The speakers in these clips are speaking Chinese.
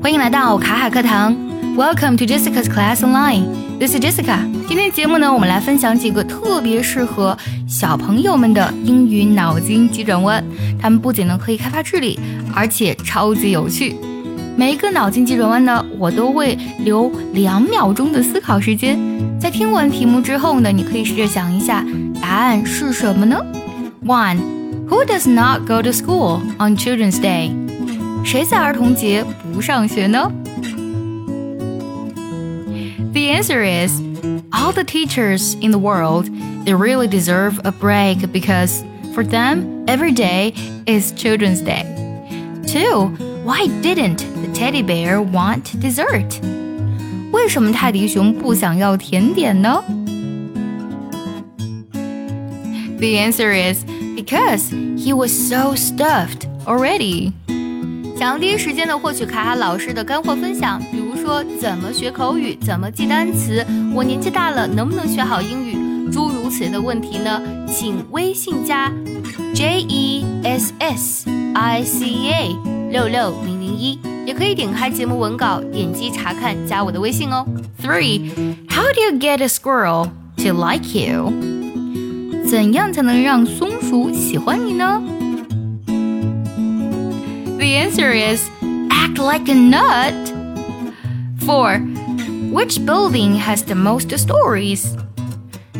欢迎来到卡卡课堂，Welcome to Jessica's Class Online. This is Jessica. 今天节目呢，我们来分享几个特别适合小朋友们的英语脑筋急转弯。他们不仅呢可以开发智力，而且超级有趣。每一个脑筋急转弯呢，我都会留两秒钟的思考时间。在听完题目之后呢，你可以试着想一下答案是什么呢？One, Who does not go to school on Children's Day? 谁在儿童节上学呢？The answer is all the teachers in the world. They really deserve a break because for them, every day is Children's Day. Two, why didn't the teddy bear want dessert? 为什么泰迪熊不想要甜点呢？The answer is because he was so stuffed already. 想要第一时间的获取卡卡老师的干货分享，比如说怎么学口语，怎么记单词，我年纪大了能不能学好英语，诸如此类的问题呢？请微信加 J E S S I C A 六六零零一，也可以点开节目文稿，点击查看，加我的微信哦。Three, how do you get a squirrel to like you？怎样才能让松鼠喜欢你呢 ？The answer is act like a nut. 4. Which building has the most stories?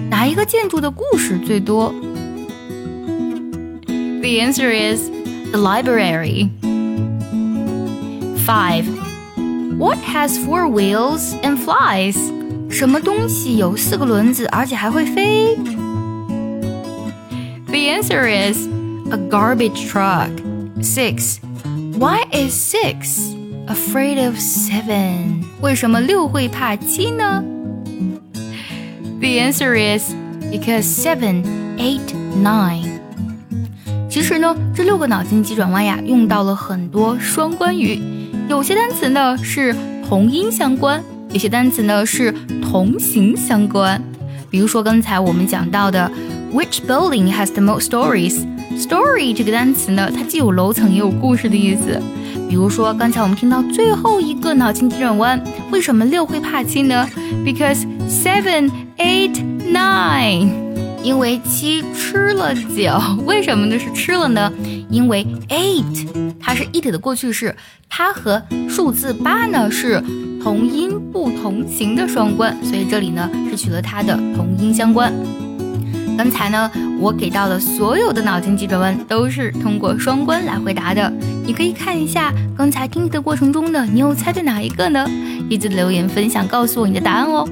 哪一个建筑的故事最多？The answer is the library. 5. What has four wheels and flies? 什么东西有四个轮子，而且还会飞？The answer is a garbage truck. 6. Why is six afraid of seven? 为什么六会怕七呢？The answer is because seven, eight, nine. 其实呢，这六个脑筋急转弯呀，用到了很多双关语。有些单词呢是同音相关，有些单词呢是同形相关。比如说刚才我们讲到的，Which building has the most stories？Story 这个单词呢，它既有楼层也有故事的意思。比如说，刚才我们听到最后一个脑筋急转弯，为什么六会怕七呢？Because seven, eight, nine，因为七吃了九。为什么呢？是吃了呢？因为 eight 它是 eat 的过去式，它和数字八呢是同音不同形的双关，所以这里呢是取了它的同音相关。刚才呢，我给到的所有的脑筋急转弯都是通过双关来回答的。你可以看一下刚才听的过程中呢，你有猜对哪一个呢？记得留言分享告诉我你的答案哦。